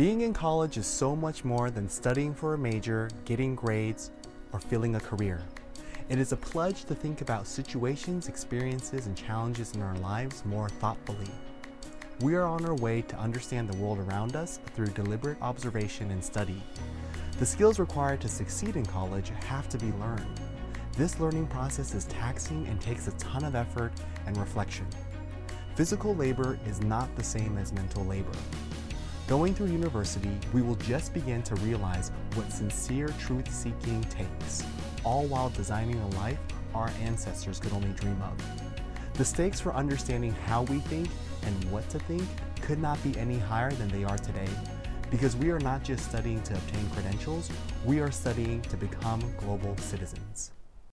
Being in college is so much more than studying for a major, getting grades, or filling a career. It is a pledge to think about situations, experiences, and challenges in our lives more thoughtfully. We are on our way to understand the world around us through deliberate observation and study. The skills required to succeed in college have to be learned. This learning process is taxing and takes a ton of effort and reflection. Physical labor is not the same as mental labor. Going through university, we will just begin to realize what sincere truth seeking takes, all while designing a life our ancestors could only dream of. The stakes for understanding how we think and what to think could not be any higher than they are today because we are not just studying to obtain credentials, we are studying to become global citizens.